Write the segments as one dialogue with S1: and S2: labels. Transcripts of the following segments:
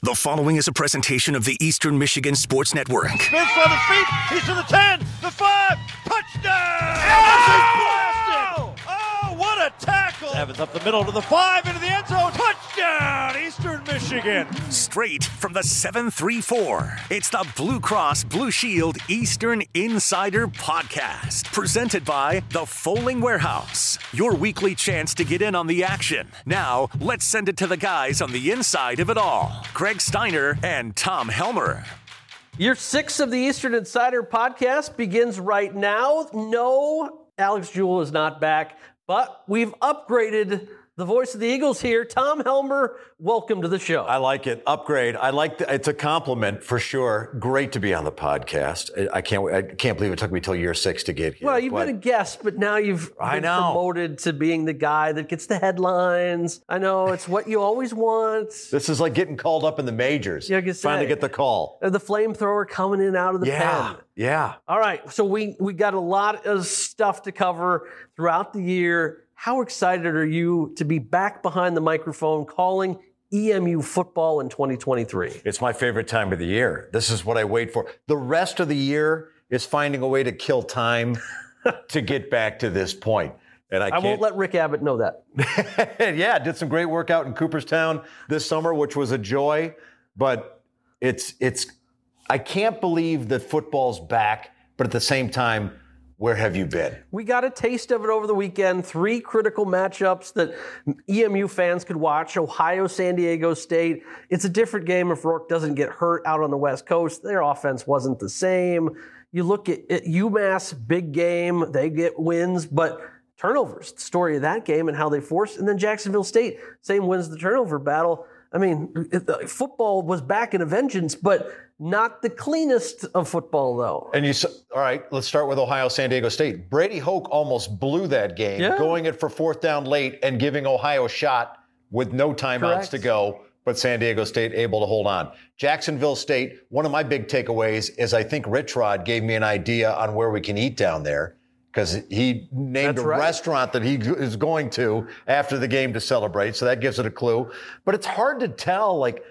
S1: The following is a presentation of the Eastern Michigan Sports Network.
S2: Smith on the feet. He's to the 10, the 5. Touchdown! Oh, Evans up the middle to the 5, into the end zone. Touchdown, Eastern Michigan.
S1: Straight from the 734. It's the Blue Cross Blue Shield Eastern Insider Podcast. Presented by The Fowling Warehouse. Your weekly chance to get in on the action. Now, let's send it to the guys on the inside of it all Greg Steiner and Tom Helmer.
S3: Year six of the Eastern Insider podcast begins right now. No, Alex Jewell is not back, but we've upgraded the voice of the Eagles here. Tom Helmer, welcome to the show.
S4: I like it. Upgrade. I like the, it's a compliment for sure. Great to be on the podcast. I, I can't I can't believe it took me till year six to get here.
S3: well, you've been a guest, but now you've
S4: I know.
S3: promoted to being the guy that gets the headlines. I know it's what you always want.
S4: this is like getting called up in the majors.
S3: Yeah, I guess
S4: Finally get the call.
S3: Uh, The flamethrower coming in out of the
S4: Yeah.
S3: pen.
S4: Yeah.
S3: All right, so we we got a lot of stuff to cover throughout the year. How excited are you to be back behind the microphone calling EMU football in 2023?
S4: It's my favorite time of the year. This is what I wait for. The rest of the year is finding a way to kill time to get back to this point. And I,
S3: I
S4: can't,
S3: won't let Rick Abbott know that.
S4: yeah, did some great work out in Cooperstown this summer, which was a joy. But it's it's I can't believe that football's back, but at the same time, where have you been?
S3: We got a taste of it over the weekend. Three critical matchups that EMU fans could watch Ohio, San Diego State. It's a different game if Rourke doesn't get hurt out on the West Coast. Their offense wasn't the same. You look at, at UMass, big game, they get wins, but turnovers, the story of that game and how they forced. And then Jacksonville State, same wins the turnover battle. I mean, football was back in a vengeance, but not the cleanest of football, though.
S4: And you all right? Let's start with Ohio San Diego State. Brady Hoke almost blew that game,
S3: Yeah.
S4: going it for fourth down late and giving Ohio a shot with no timeouts
S3: Correct.
S4: to go. But San Diego State able to hold on. Jacksonville State. One of my big takeaways is I think Rich Rod gave me an idea on where we can eat down there because he named
S3: That's
S4: a
S3: right.
S4: restaurant that he is going to after the game to celebrate. So that gives it a clue. But it's hard to tell, like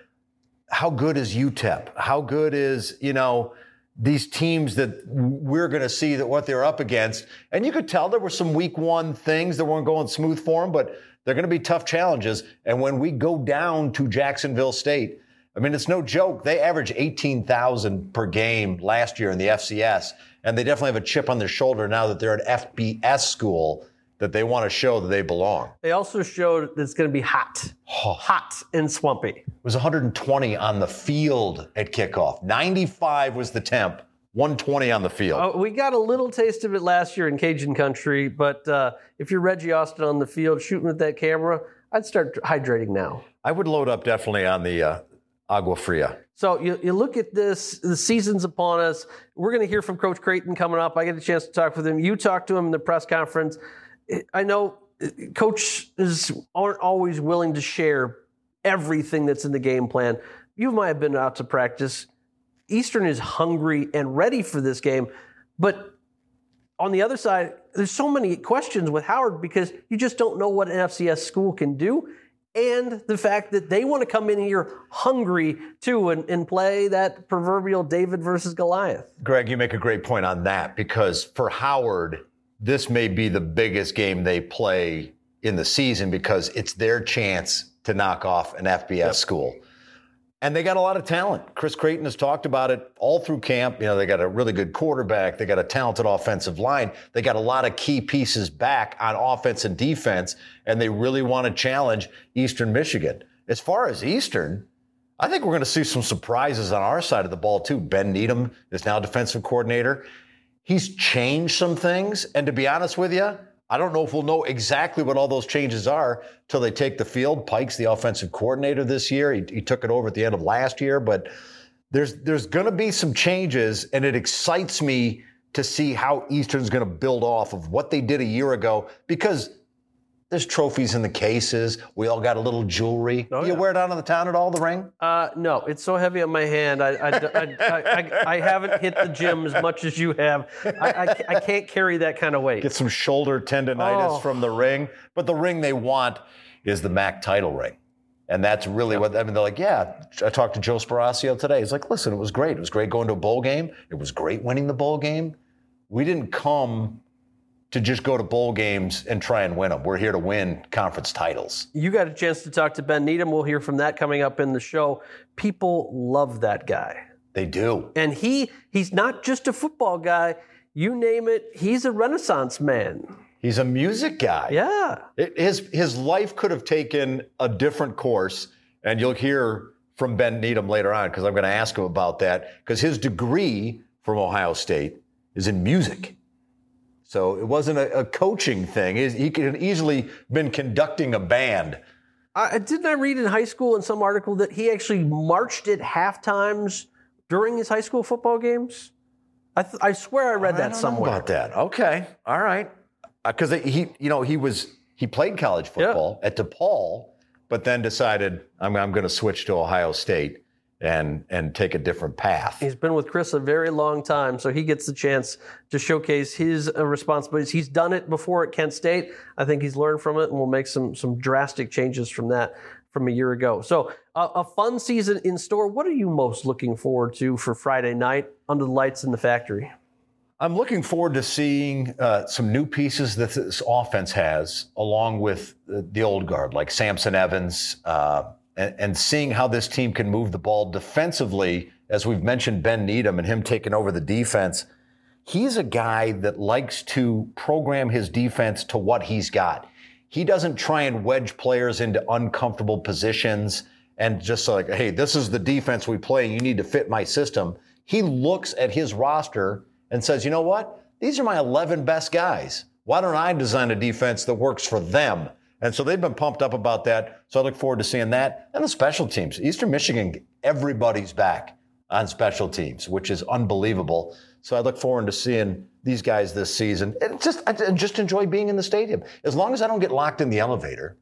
S4: how good is UTEP? How good is, you know, these teams that we're going to see that what they're up against? And you could tell there were some week one things that weren't going smooth for them, but they're going to be tough challenges. And when we go down to Jacksonville State, I mean, it's no joke. They averaged 18,000 per game last year in the FCS, and they definitely have a chip on their shoulder now that they're an FBS school that they want to show that they belong.
S3: They also showed that it's going to be hot, hot and swampy.
S4: It was 120 on the field at kickoff. 95 was the temp. 120 on the field.
S3: Uh, we got a little taste of it last year in Cajun country, but uh, if you're Reggie Austin on the field shooting with that camera, I'd start hydrating now.
S4: I would load up definitely on the uh, Agua Fria.
S3: So you, you look at this, the season's upon us. We're going to hear from Coach Creighton coming up. I get a chance to talk with him. You talked to him in the press conference. I know coaches aren't always willing to share everything that's in the game plan. You might have been out to practice. Eastern is hungry and ready for this game, but on the other side, there's so many questions with Howard because you just don't know what an FCS school can do. And the fact that they want to come in here hungry too and, and play that proverbial David versus Goliath.
S4: Greg, you make a great point on that because for Howard, this may be the biggest game they play in the season because it's their chance to knock off an FBS school. And they got a lot of talent. Chris Creighton has talked about it all through camp. You know, they got a really good quarterback. They got a talented offensive line. They got a lot of key pieces back on offense and defense, and they really want to challenge Eastern Michigan. As far as Eastern, I think we're going to see some surprises on our side of the ball, too. Ben Needham is now defensive coordinator. He's changed some things. And to be honest with you, I don't know if we'll know exactly what all those changes are till they take the field. Pike's the offensive coordinator this year. He, he took it over at the end of last year, but there's there's going to be some changes, and it excites me to see how Eastern's going to build off of what they did a year ago because there's trophies in the cases. We all got a little jewelry.
S3: Oh,
S4: Do you
S3: yeah.
S4: wear it out on the town at all, the ring?
S3: Uh, no, it's so heavy on my hand. I, I, I, I, I haven't hit the gym as much as you have. I, I, I can't carry that kind of weight.
S4: Get some shoulder tendonitis
S3: Oh.
S4: from the ring. But the ring they want is the MAC title ring. And that's really what I mean. They're like, yeah. I talked to Joe Sparacio today. He's like, listen, it was great. It was great going to a bowl game. It was great winning the bowl game. We didn't come to just go to bowl games and try and win them. We're here to win conference titles.
S3: You got a chance to talk to Ben Needham. We'll hear from that coming up in the show. People love that guy.
S4: They do.
S3: And he he's not just a football guy. You name it, he's a renaissance man.
S4: He's a music guy.
S3: Yeah.
S4: It, his his life could have taken a different course, and you'll hear from Ben Needham later on because I'm going to ask him about that because his degree from Ohio State is in music. So it wasn't a, a coaching thing. He, he could have easily been conducting a band.
S3: I, didn't I read in high school in some article that he actually marched at half times during his high school football games? I, th- I swear I read
S4: I
S3: that somewhere.
S4: About that. Okay. All right. Uh, because he, you know, he was he played college football at DePaul, but then decided I'm, I'm going to switch to Ohio State and and take a different path.
S3: He's been with Chris a very long time, so he gets the chance to showcase his uh, responsibilities. He's done it before at Kent State. I think he's learned from it, and will make some some drastic changes from that from a year ago. So uh, a fun season in store. What are you most looking forward to for Friday night under the lights in the factory?
S4: I'm looking forward to seeing uh, some new pieces that this offense has, along with the, the old guard like Samson Evans, uh, and, and, seeing how this team can move the ball defensively. As we've mentioned, Ben Needham and him taking over the defense. He's a guy that likes to program his defense to what he's got. He doesn't try and wedge players into uncomfortable positions and just like, hey, this is the defense we play. And you need to fit my system. He looks at his roster and says, you know what? These are my 11 best guys. Why don't I design a defense that works for them? And so they've been pumped up about that. So I look forward to seeing that. And the special teams. Eastern Michigan, everybody's back on special teams, which is unbelievable. So I look forward to seeing these guys this season. And just, I just enjoy being in the stadium. As long as I don't get locked in the elevator,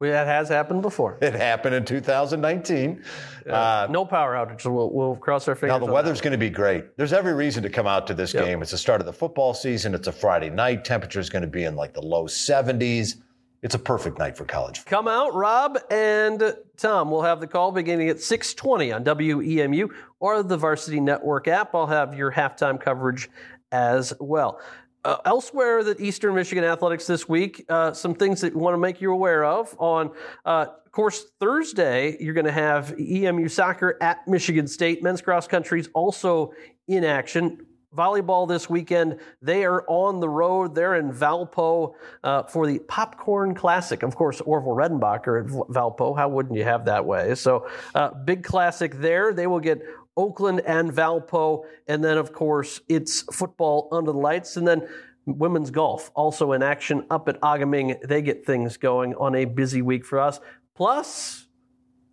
S3: well, that has happened before.
S4: It happened in 2019.
S3: Uh, uh, no power outage, we'll, we'll cross our fingers.
S4: Now, the weather's going to be great. There's every reason to come out to this yep. game. It's the start of the football season. It's a Friday night. Temperature is going to be in like the low 70s. It's a perfect night for college.
S3: Come out, Rob and Tom. We'll have the call beginning at 6:20 on WEMU or the Varsity Network app. I'll have your halftime coverage as well. Uh, elsewhere that Eastern Michigan Athletics this week, uh, some things that we want to make you aware of. On, uh, of course, Thursday, you're going to have EMU soccer at Michigan State. Men's cross country is also in action. Volleyball this weekend, they are on the road. They're in Valpo uh, for the Popcorn Classic. Of course, Orville Redenbacher at Valpo. How wouldn't you have that way? So, uh, big classic there. They will get Oakland and Valpo. And then, of course, it's football under the lights. And then women's golf also in action up at Agaming. They get things going on a busy week for us. Plus,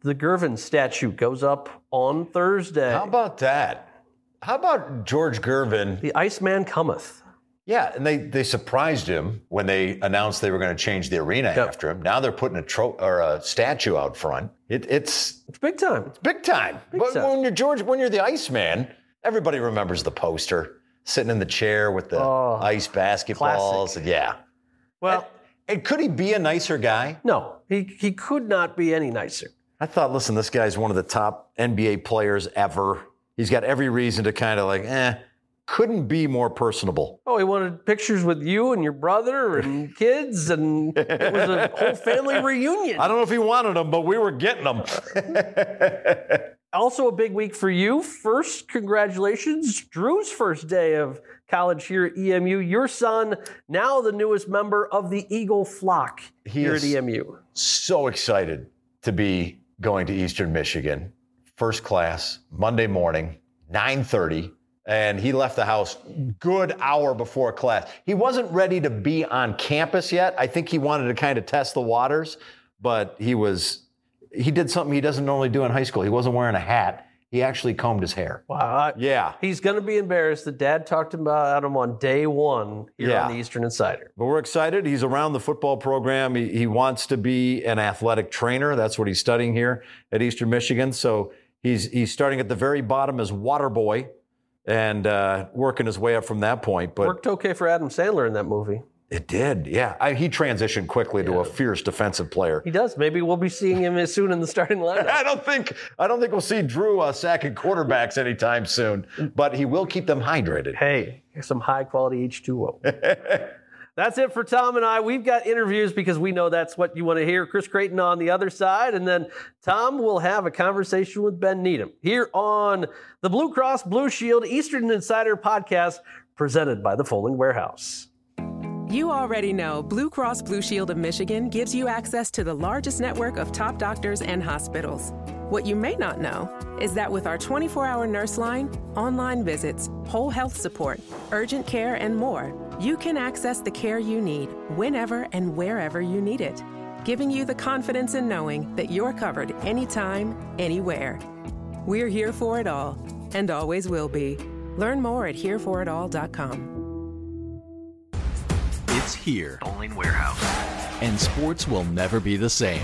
S3: the Gervin statue goes up on Thursday.
S4: How about that? How about George Gervin?
S3: The Iceman cometh.
S4: Yeah, and they, they surprised him when they announced they were going to change the arena yep. after him. Now they're putting a tro- or a statue out front. It, it's
S3: it's big time.
S4: It's big time. Big but time. when you're George, when you're the Iceman, everybody remembers the poster sitting in the chair with the oh, ice basketballs. Yeah.
S3: Well,
S4: and, and could he be a nicer guy?
S3: No, he he could not be any nicer.
S4: I thought, listen, this guy's one of the top NBA players ever. He's got every reason to kind of like, eh couldn't be more personable.
S3: Oh, he wanted pictures with you and your brother and kids, and it was a whole family reunion.
S4: I don't know if he wanted them, but we were getting them.
S3: also, a big week for you. First, congratulations, Drew's first day of college here at EMU. Your son, now the newest member of the Eagle flock he here at EMU.
S4: So excited to be going to Eastern Michigan. First class, Monday morning, 930 and he left the house good hour before class. He wasn't ready to be on campus yet. I think he wanted to kind of test the waters, but he was he did something he doesn't normally do in high school. He wasn't wearing a hat. He actually combed his hair.
S3: Wow.
S4: Yeah.
S3: He's going to be embarrassed that dad talked about him on day one here yeah. on the Eastern Insider.
S4: But we're excited. He's around the football program. He, he wants to be an athletic trainer. That's what he's studying here at Eastern Michigan. So he's, he's starting at the very bottom as water boy and uh, working his way up from that point. But
S3: worked okay for Adam Sandler in that movie.
S4: It did, yeah. I, he transitioned quickly yeah. to a fierce defensive player.
S3: He does. Maybe we'll be seeing him as soon in the starting lineup.
S4: I don't think I don't think we'll see Drew uh, sacking quarterbacks anytime soon, but he will keep them hydrated.
S3: Hey, some high quality H2O. That's it for Tom and I. We've got interviews because we know that's what you want to hear. Chris Creighton on the other side, and then Tom will have a conversation with Ben Needham here on the Blue Cross Blue Shield Eastern Insider podcast presented by the Fowling Warehouse.
S5: You already know Blue Cross Blue Shield of Michigan gives you access to the largest network of top doctors and hospitals. What you may not know is that with our 24 hour nurse line, online visits, whole health support, urgent care, and more, you can access the care you need whenever and wherever you need it, giving you the confidence in knowing that you're covered anytime, anywhere. We're here for it all and always will be. Learn more at hereforitall.com.
S6: It's here. Fowling Warehouse. And sports will never be the same.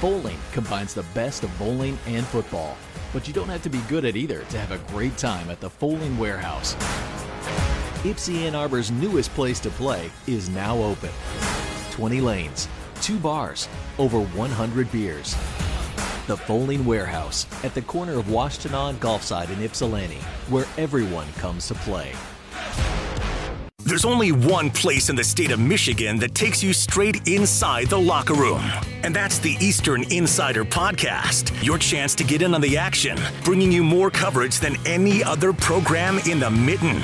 S6: Fowling combines the best of bowling and football, but you don't have to be good at either to have a great time at the Fowling Warehouse. Ypsi Ann Arbor's newest place to play is now open. 20 lanes, two bars, over 100 beers. The Fowling Warehouse at the corner of Washtenaw Golfside in Ypsilanti, where everyone comes to play.
S1: There's only one place in the state of Michigan that takes you straight inside the locker room. And that's the Eastern Insider Podcast. Your chance to get in on the action, bringing you more coverage than any other program in the mitten.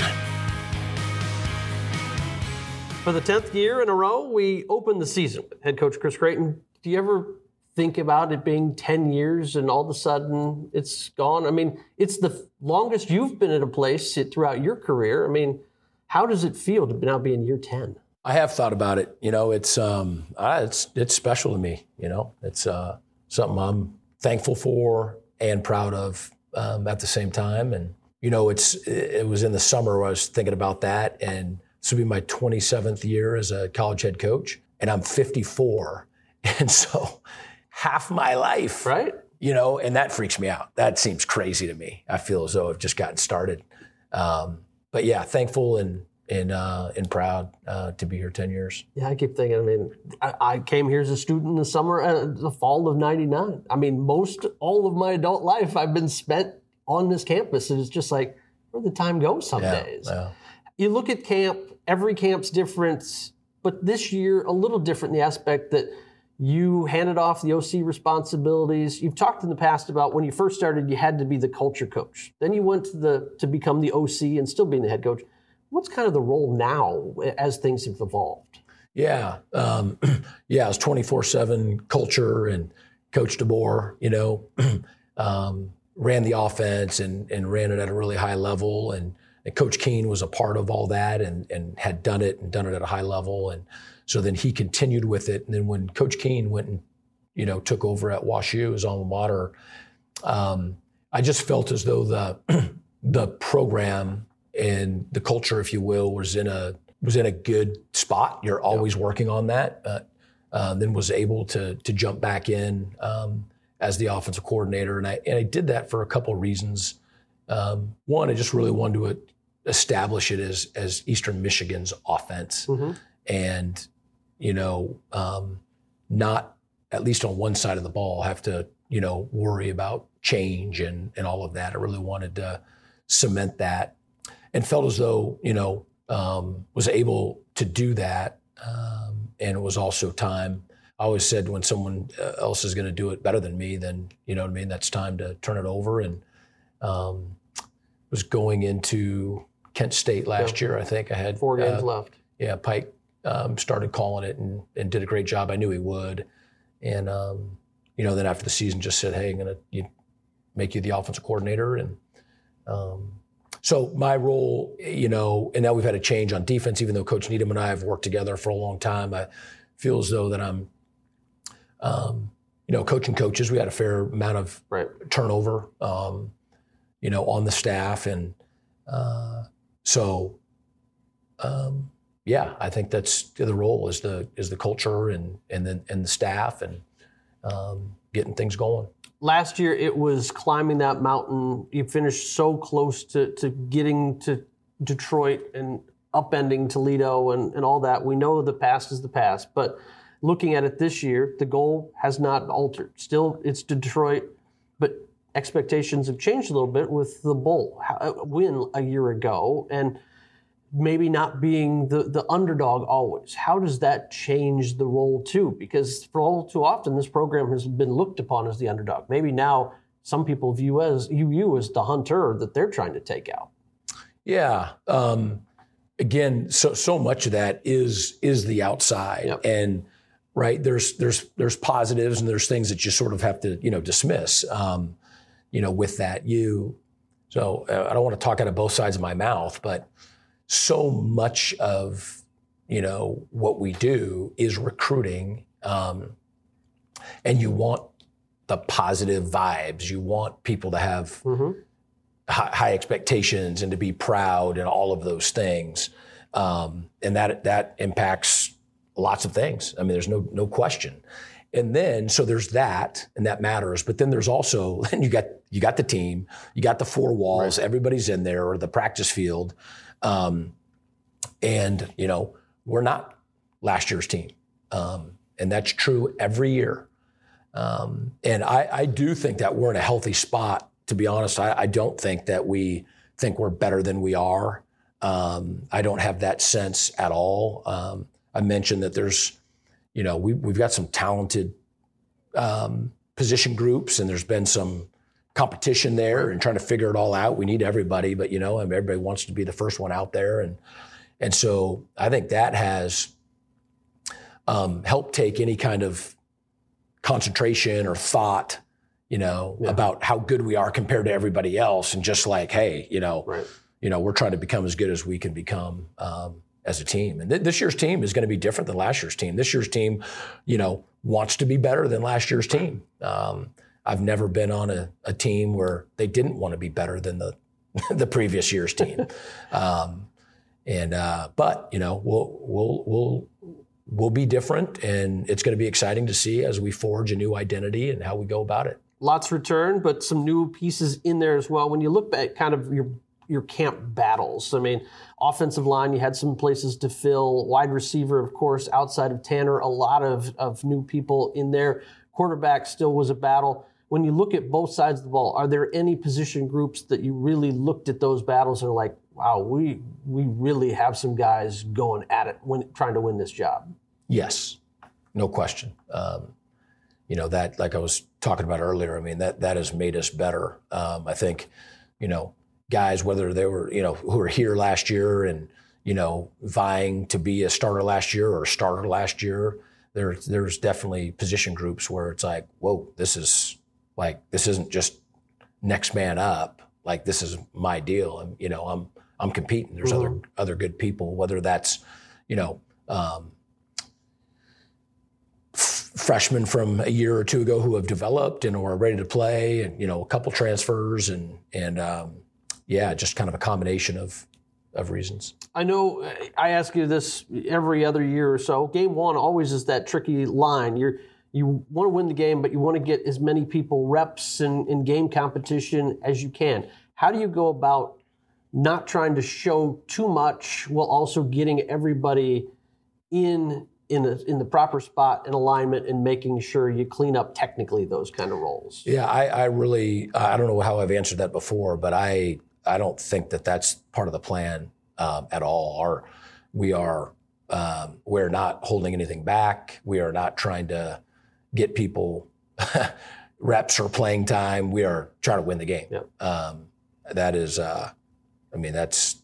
S3: For the 10th year in a row, we opened the season with head coach Chris Creighton. Do you ever think about it being 10 years and all of a sudden it's gone? I mean, it's the longest you've been at a place throughout your career. I mean, how does it feel to now be in year 10?
S7: I have thought about it. You know, it's um, uh, it's it's special to me. You know, it's uh, something I'm thankful for and proud of um, at the same time. And you know, it's it was in the summer where I was thinking about that, and this will be my 27th year as a college head coach, and I'm 54, and so half my life,
S3: right?
S7: You know, and that freaks me out. That seems crazy to me. I feel as though I've just gotten started. Um, but yeah, thankful and and uh, and proud uh, to be here 10 years.
S3: Yeah, I keep thinking. I mean, I, I came here as a student in the summer, uh, the fall of '99. I mean, most all of my adult life I've been spent on this campus, and it's just like where the time goes some
S7: yeah,
S3: days.
S7: Yeah.
S3: You look at camp; every camp's different, but this year a little different in the aspect that you handed off the OC responsibilities. You've talked in the past about when you first started, you had to be the culture coach. Then you went to the to become the OC and still being the head coach. What's kind of the role now as things have evolved?
S7: Yeah, um, yeah, it's twenty four seven culture and Coach DeBoer, you know, um, ran the offense and and ran it at a really high level and. And Coach Keen was a part of all that and, and had done it and done it at a high level. And so then he continued with it. And then when Coach Keen went and, you know, took over at WashU, his alma mater, um, I just felt as though the the program and the culture, if you will, was in a was in a good spot. You're always working on that. But uh, then was able to to jump back in um, as the offensive coordinator, and I and I did that for a couple of reasons. Um, one, I just really wanted to establish it as as Eastern Michigan's offense, mm-hmm. and you know, um, not at least on one side of the ball have to, you know, worry about change and, and all of that. I really wanted to cement that and felt as though, you know, um, was able to do that. Um, and it was also time. I always said when someone uh, else is going to do it better than me, then, you know what I mean? That's time to turn it over. And um, was going into Kent State last yeah. year. I think I had
S3: four games uh, left.
S7: Yeah, Pike um, started calling it and, and did a great job. I knew he would. And, um, you know, then after the season just said, hey, I'm going to make you the offensive coordinator. And um, so my role, you know, and now we've had a change on defense, even though Coach Needham and I have worked together for a long time. I feel as though that I'm, um, you know, coaching coaches. We had a fair amount of
S3: right.
S7: turnover, um, you know, on the staff. And uh, so, um, yeah, I think that's the role is the is the culture and and then and the staff and um, getting things going.
S3: Last year, it was climbing that mountain. You finished so close to to getting to Detroit, and upending Toledo and, and all that. We know the past is the past, but looking at it this year, the goal has not altered. Still, it's Detroit, but expectations have changed a little bit with the bowl uh, win a year ago and maybe not being the, the underdog always. How does that change the role too? Because for all too often, this program has been looked upon as the underdog. Maybe now some people view as you as the hunter that they're trying to take out.
S7: Yeah. Um, again, so so much of that is is the outside yep. and right there's there's there's positives and there's things that you sort of have to you know dismiss. Um, you know, with that you. So uh, I don't want to talk out of both sides of my mouth, but so much of you know what we do is recruiting, um, and you want the positive vibes. You want people to have mm-hmm. high, high, expectations and to be proud and all of those things, um, and that that impacts lots of things. I mean, there's no no question. And then so there's that, and that matters. But then there's also then you got you got the team, you got the four walls, right. everybody's in there, or the practice field. Um, and, you know, we're not last year's team. Um, and that's true every year. Um, and I, I, do think that we're in a healthy spot. To be honest, I, I don't think that we think we're better than we are. Um, I don't have that sense at all. Um, I mentioned that there's, you know, we, we've got some talented um, position groups, and there's been some competition there and trying to figure it all out. We need everybody, but you know, everybody wants to be the first one out there, and and so I think that has um, helped take any kind of concentration or thought, you know, yeah. about how good we are compared to everybody else, and just like, hey, you know, right. you know, we're trying to become as good as we can become. Um, as a team. And th- this year's team is going to be different than last year's team. This year's team, you know, wants to be better than last year's team. Um, I've never been on a, a team where they didn't want to be better than the the previous year's team. Um, and uh, but you know we'll we'll we'll we'll be different, and it's going to be exciting to see as we forge a new identity and how we go about it.
S3: Lots return, but some new pieces in there as well. When you look at kind of your your camp battles, I mean, offensive line, you had some places to fill. Wide receiver, of course, outside of Tanner, a lot of of new people in there. Quarterback still was a battle when you look at both sides of the ball, are there any position groups that you really looked at those battles and are like, wow, we we really have some guys going at it when trying to win this job?
S7: Yes, no question. Um, you know that, like I was talking about earlier. I mean that that has made us better. Um, I think, you know, guys whether they were you know who were here last year and you know vying to be a starter last year or a starter last year. There's there's definitely position groups where it's like, whoa, this is like this isn't just next man up. Like this is my deal. And you know, I'm I'm competing. There's mm-hmm. other other good people, whether that's, you know, um, f- freshmen from a year or two ago who have developed and are ready to play, and you know, a couple transfers, and and um, yeah, just kind of a combination of of reasons.
S3: I know I ask you this every other year or so. Game one always is that tricky line. You're you want to win the game, but you want to get as many people reps in, in game competition as you can. How do you go about not trying to show too much while also getting everybody in in, a, in the proper spot and alignment and making sure you clean up technically those kind of roles?
S7: Yeah, I, I really I don't know how I've answered that before, but I I don't think that that's part of the plan um, at all. Our we are um, we're not holding anything back. We are not trying to get people reps or playing time. We are trying to win the game.
S3: Yeah.
S7: Um, that is, uh, I mean, that's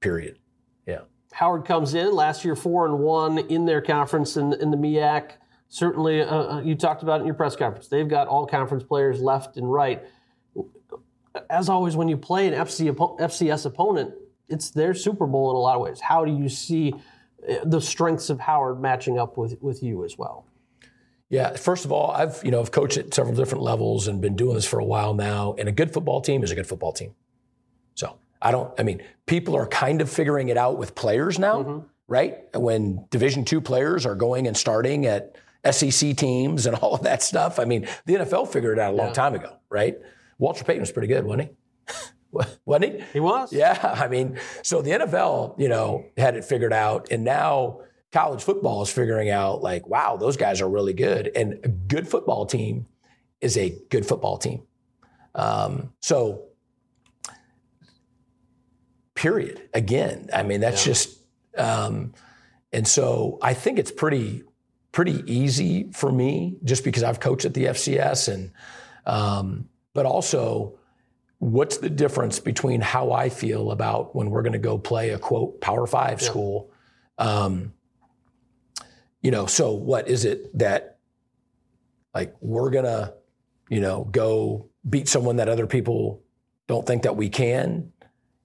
S7: period. Yeah.
S3: Howard comes in last year, four and one in their conference in, in the MEAC. Certainly, uh, uh, you talked about it in your press conference. They've got all conference players left and right. As always, when you play an FC, FCS opponent, it's their Super Bowl in a lot of ways. How do you see uh, the strengths of Howard matching up with, with you as well?
S7: Yeah, first of all, I've you know I've coached at several different levels and been doing this for a while now. And a good football team is a good football team. So I don't. I mean, people are kind of figuring it out with players now, mm-hmm. right? When Division two players are going and starting at SEC teams and all of that stuff. I mean, the NFL figured it out a long yeah. time ago, right? Walter Payton was pretty good, wasn't he? wasn't he?
S3: He was.
S7: Yeah, I mean, so the NFL, you know, had it figured out, and now college football is figuring out, like, wow, those guys are really good, and a good football team is a good football team. Um, so, period. Again, I mean, that's yeah. just, um, and so I think it's pretty, pretty easy for me, just because I've coached at the FCS, and um, but also what's the difference between how I feel about when we're going to go play a quote Power Five yeah. school? Um, you know, so what is it that like we're gonna, you know, go beat someone that other people don't think that we can,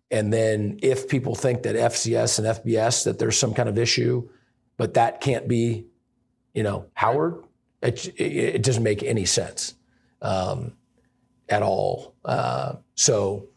S7: and then if people think that FCS and FBS that there's some kind of issue, but that can't be, you know, Howard, it, it, doesn't make any sense. Um, at all. Uh, so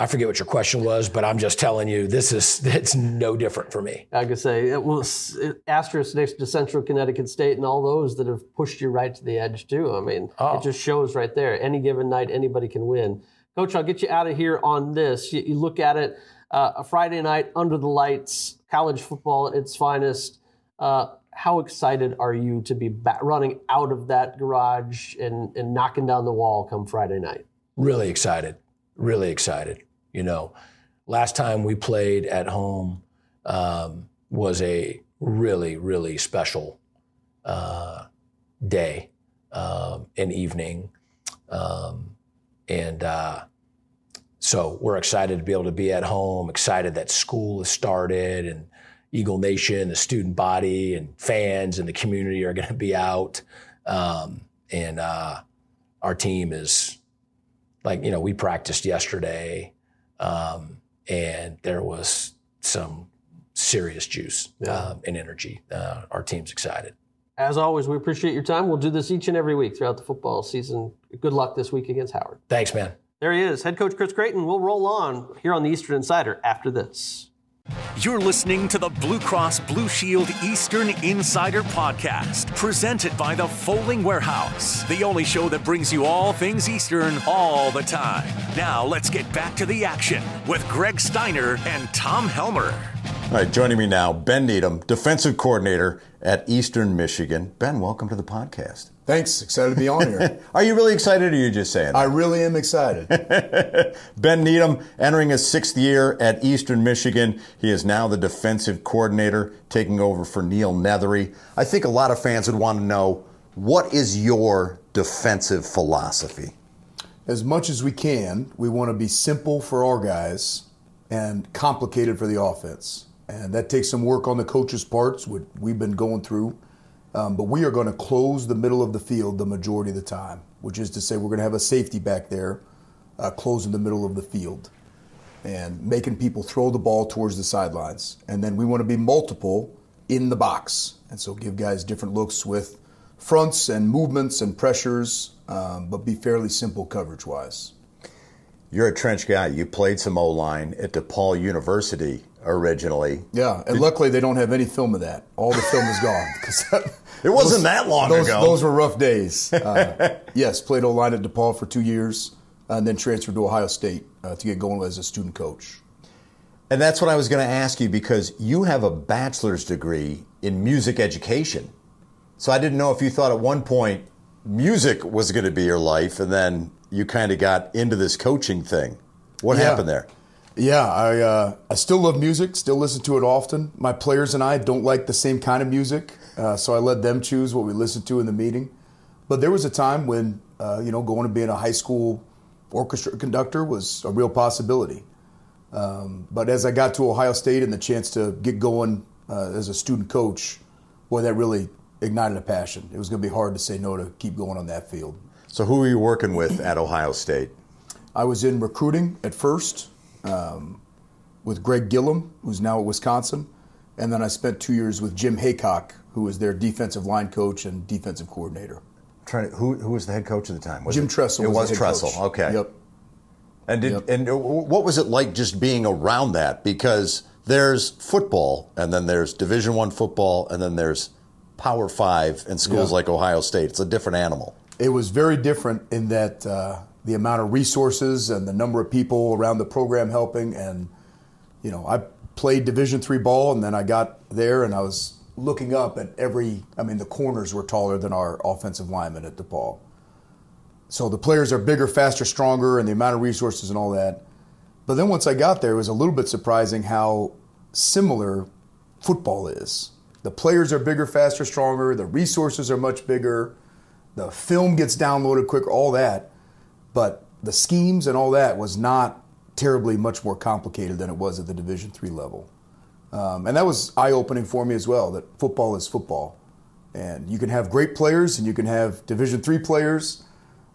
S7: I forget what your question was, but I'm just telling you this is it's no different for me.
S3: I could say it was asterisk next to Central Connecticut State and all those that have pushed you right to the edge too. I mean, oh. it just shows right there. Any given night, anybody can win. Coach, I'll get you out of here on this. You, you look at it uh, a Friday night under the lights, college football at its finest. Uh, how excited are you to be back, running out of that garage and, and knocking down the wall come Friday night?
S7: Really excited. Really excited. You know, last time we played at home um, was a really, really special uh, day um, and evening. Um, and uh, so we're excited to be able to be at home, excited that school has started and Eagle Nation, the student body, and fans and the community are going to be out. Um, and uh, our team is like, you know, we practiced yesterday, um, and there was some serious juice yeah. um, and energy. Uh, our team's excited.
S3: As always, we appreciate your time. We'll do this each and every week throughout the football season. Good luck this week against Howard.
S7: Thanks, man.
S3: There he is, head coach Chris Creighton. We'll roll on here on the Eastern Insider after this.
S1: You're listening to the Blue Cross Blue Shield Eastern Insider Podcast, presented by the Fowling Warehouse, the only show that brings you all things Eastern all the time. Now, let's get back to the action with Greg Steiner and Tom Helmer.
S4: All right, joining me now, Ben Needham, defensive coordinator at Eastern Michigan. Ben, welcome to the podcast.
S8: Thanks. Excited to be on here.
S4: are you really excited or are you just saying that?
S8: I really am excited.
S4: ben Needham entering his sixth year at Eastern Michigan. He is now the defensive coordinator, taking over for Neal Neathery. I think a lot of fans would want to know what is your defensive philosophy?
S8: As much as we can, we want to be simple for our guys and complicated for the offense. And that takes some work on the coaches' parts, what we've been going through um, but we are going to close the middle of the field the majority of the time, which is to say, we're going to have a safety back there uh, closing the middle of the field and making people throw the ball towards the sidelines. And then we want to be multiple in the box. And so give guys different looks with fronts and movements and pressures, um, but be fairly simple coverage wise.
S4: You're a trench guy. You played some O line at DePaul University originally.
S8: Yeah, and Did, luckily they don't have any film of that. All the film is gone because
S4: it wasn't those, that long
S8: those,
S4: ago.
S8: Those were rough days. Uh, yes, played O line at DePaul for two years, and then transferred to Ohio State uh, to get going as a student coach.
S4: And that's what I was going to ask you because you have a bachelor's degree in music education. So I didn't know if you thought at one point music was going to be your life, and then you kind of got into this coaching thing. What yeah. happened there?
S8: Yeah, I uh, I still love music, still listen to it often. My players and I don't like the same kind of music, uh, so I let them choose what we listen to in the meeting. But there was a time when uh, you know going to being a high school orchestra conductor was a real possibility. Um, but as I got to Ohio State and the chance to get going uh, as a student coach, boy, that really ignited a passion. It was going to be hard to say no to keep going on that field.
S4: So, who were you working with at Ohio State?
S8: I was in recruiting at first um, with Greg Gillum, who's now at Wisconsin. And then I spent two years with Jim Heacock, who was their defensive line coach and defensive coordinator.
S4: trying to, who, who was the head coach at the time?
S8: Was Jim it? Tressel.
S4: It
S8: was,
S4: was Tressel.
S8: Coach.
S4: Okay.
S8: Yep.
S4: And did, yep. and what was it like just being around that? Because there's football, and then there's Division One football, and then there's Power Five and schools like Ohio State. It's a different animal.
S8: It was very different in that uh, the amount of resources and the number of people around the program helping. And you know, I played Division three ball, and then I got there, and I was looking up at every. I mean, the corners were taller than our offensive linemen at DePaul. So the players are bigger, faster, stronger, and the amount of resources and all that. But then once I got there, it was a little bit surprising how similar football is. The players are bigger, faster, stronger. The resources are much bigger. The film gets downloaded quicker, all that. But the schemes and all that was not terribly much more complicated than it was at the Division three level. Um, and that was eye opening for me as well that football is football. And you can have great players and you can have Division three players,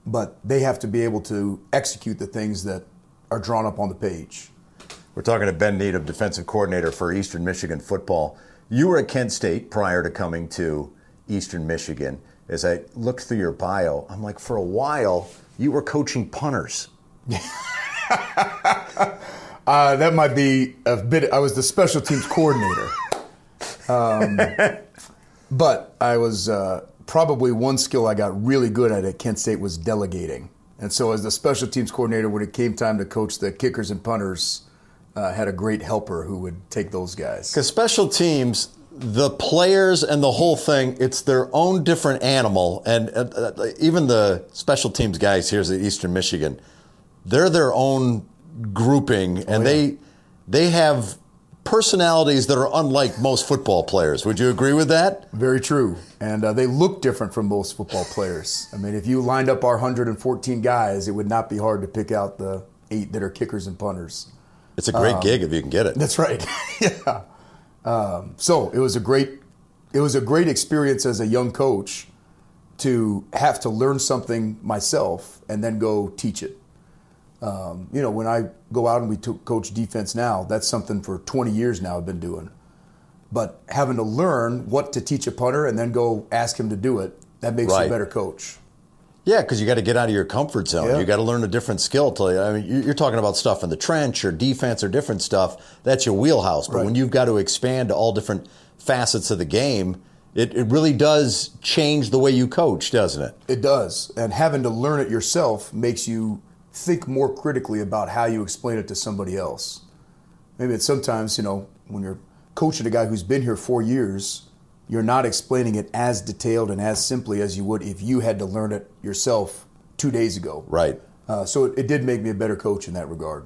S8: but they have to be able to execute the things that are drawn up on the page.
S4: We're talking to Ben Needham, defensive coordinator for Eastern Michigan football. You were at Kent State prior to coming to Eastern Michigan. As I looked through your bio, I'm like, for a while, you were coaching punters.
S8: uh, that might be a bit. I was the special teams coordinator, um, but I was uh, probably one skill I got really good at at Kent State was delegating. And so, as the special teams coordinator, when it came time to coach the kickers and punters, uh, had a great helper who would take those guys.
S4: Because special teams, the players and the whole thing, it's their own different animal. And uh, uh, even the special teams guys here at Eastern Michigan, they're their own grouping, and oh, yeah. they they have personalities that are unlike most football players. Would you agree with that?
S8: Very true. And uh, they look different from most football players. I mean, if you lined up our 114 guys, it would not be hard to pick out the eight that are kickers and punters.
S4: It's a great um, gig if you can get it.
S8: That's right. yeah. Um, so it was a great, it was a great experience as a young coach to have to learn something myself and then go teach it. Um, you know, when I go out and we coach defense now, that's something for 20 years now I've been doing. But having to learn what to teach a punter and then go ask him to do it, that makes right. you a better coach.
S4: Yeah, because you got to get out of your comfort zone. Yeah. You got to learn a different skill. To, I mean, you're talking about stuff in the trench or defense or different stuff. That's your wheelhouse. But right. when you've got to expand to all different facets of the game, it, it really does change the way you coach, doesn't it?
S8: It does. And having to learn it yourself makes you think more critically about how you explain it to somebody else. Maybe it's sometimes, you know, when you're coaching a guy who's been here four years, you're not explaining it as detailed and as simply as you would if you had to learn it yourself two days ago.
S4: Right.
S8: Uh, so it, it did make me a better coach in that regard.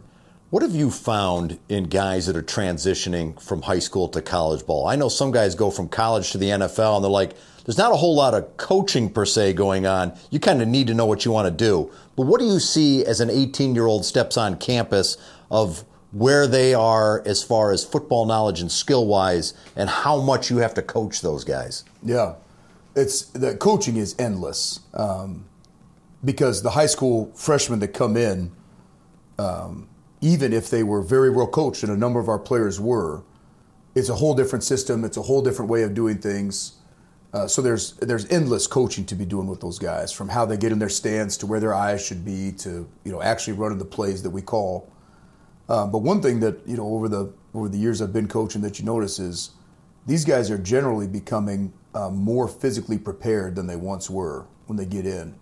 S4: What have you found in guys that are transitioning from high school to college ball? I know some guys go from college to the NFL and they're like, there's not a whole lot of coaching per se going on. You kind of need to know what you want to do. But what do you see as an 18 year old steps on campus of where they are as far as football knowledge and skill wise, and how much you have to coach those guys.
S8: Yeah, it's the coaching is endless um, because the high school freshmen that come in, um, even if they were very well coached, and a number of our players were, it's a whole different system. It's a whole different way of doing things. Uh, so there's there's endless coaching to be doing with those guys, from how they get in their stance to where their eyes should be to you know actually running the plays that we call. Um, but one thing that you know over the over the years I've been coaching that you notice is these guys are generally becoming uh, more physically prepared than they once were when they get in.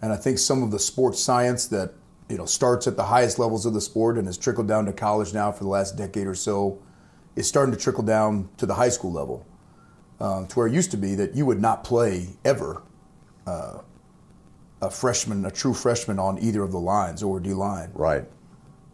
S8: And I think some of the sports science that you know starts at the highest levels of the sport and has trickled down to college now for the last decade or so is starting to trickle down to the high school level, um, to where it used to be that you would not play ever uh, a freshman, a true freshman on either of the lines or D line.
S4: Right.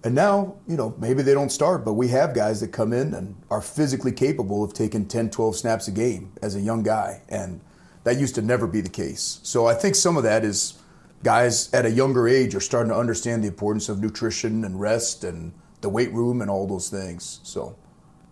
S8: And now, you know, maybe they don't start, but we have guys that come in and are physically capable of taking 10, 12 snaps a game as a young guy. And that used to never be the case. So I think some of that is guys at a younger age are starting to understand the importance of nutrition and rest and the weight room and all those things. So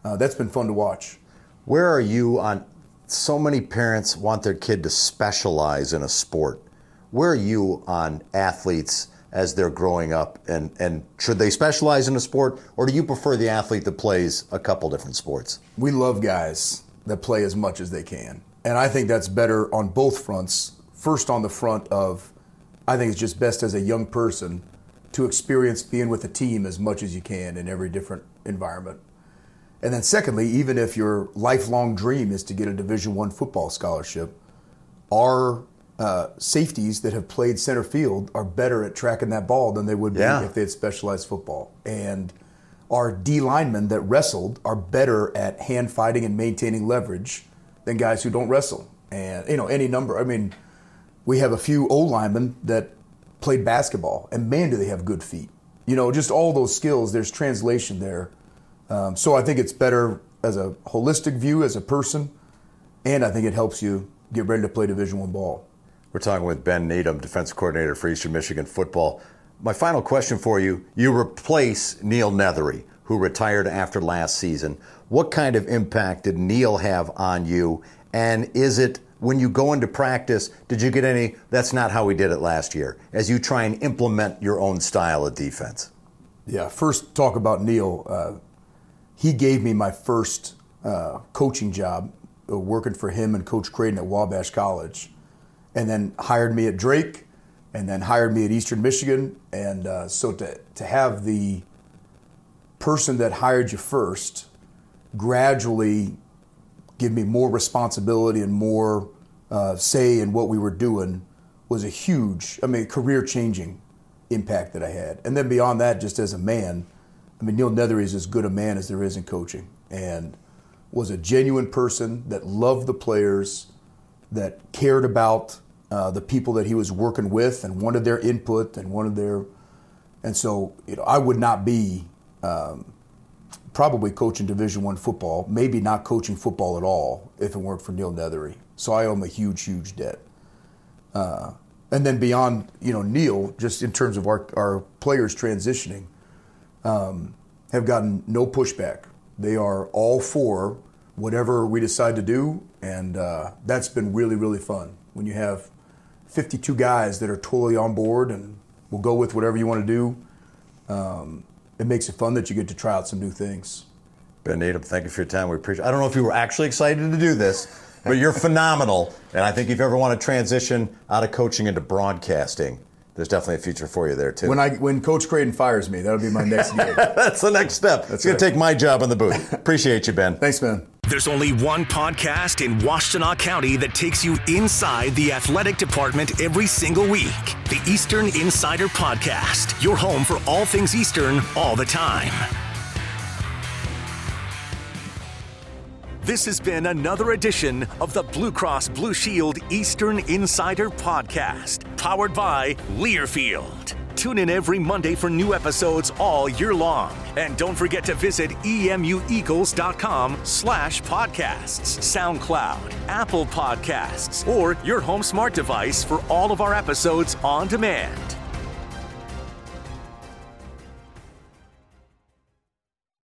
S8: uh, that's been fun to watch.
S4: Where are you on? So many parents want their kid to specialize in a sport. Where are you on athletes? As they're growing up? And, and should they specialize in a sport, or do you prefer the athlete that plays a couple different sports?
S8: We love guys that play as much as they can. And I think that's better on both fronts. First, on the front of, I think it's just best as a young person to experience being with a team as much as you can in every different environment. And then secondly, even if your lifelong dream is to get a Division One football scholarship, our uh, safeties that have played center field are better at tracking that ball than they would be
S4: Yeah.
S8: if they had specialized football. And our D linemen that wrestled are better at hand fighting and maintaining leverage than guys who don't wrestle. And you know, any number. I mean, we have a few O linemen that played basketball, and man, do they have good feet. You know, just all those skills. There's translation there. Um, so I think it's better as a holistic view as a person, and I think it helps you get ready to play Division One ball.
S4: We're talking with Ben Needham, defense coordinator for Eastern Michigan football. My final question for you you replace Neal Neathery, who retired after last season. What kind of impact did Neal have on you? And is it when you go into practice, did you get any, that's not how we did it last year, as you try and implement your own style of defense?
S8: Yeah, first talk about Neal. Uh, he gave me my first uh, coaching job uh, working for him and Coach Creighton at Wabash College, and then hired me at Drake, and then hired me at Eastern Michigan. And uh, so to, to have the person that hired you first gradually give me more responsibility and more uh, say in what we were doing was a huge, I mean, career changing impact that I had. And then beyond that, just as a man, I mean, Neal Neathery is as good a man as there is in coaching and was a genuine person that loved the players, that cared about uh, the people that he was working with and wanted their input and wanted their. And so, you know, I would not be um, probably coaching Division One football, maybe not coaching football at all if it weren't for Neal Neathery. So I owe him a huge, huge debt. Uh, and then beyond, you know, Neal, just in terms of our, our players transitioning, um, have gotten no pushback. They are all for whatever we decide to do, and uh, that's been really, really fun. When you have 52 guys that are totally on board and will go with whatever you want to do, um, it makes it fun that you get to try out some new things.
S4: Ben Needham, thank you for your time. We appreciate. I don't know if you were actually excited to do this, but you're phenomenal. And I think if you ever want to transition out of coaching into broadcasting, there's definitely a future for you there too.
S8: When I when Coach Creighton fires me, that'll be my next gig.
S4: That's the next step.
S8: That's
S4: it's gonna take my job in the booth. Appreciate you, Ben.
S8: Thanks, man.
S1: There's only one podcast in Washtenaw County that takes you inside the athletic department every single week. The Eastern Insider Podcast, your home for all things Eastern all the time. This has been another edition of the Blue Cross Blue Shield Eastern Insider Podcast, powered by Learfield. Tune in every Monday for new episodes all year long. And don't forget to visit emueagles.com slash podcasts, SoundCloud, Apple Podcasts, or your home smart device for all of our episodes on demand.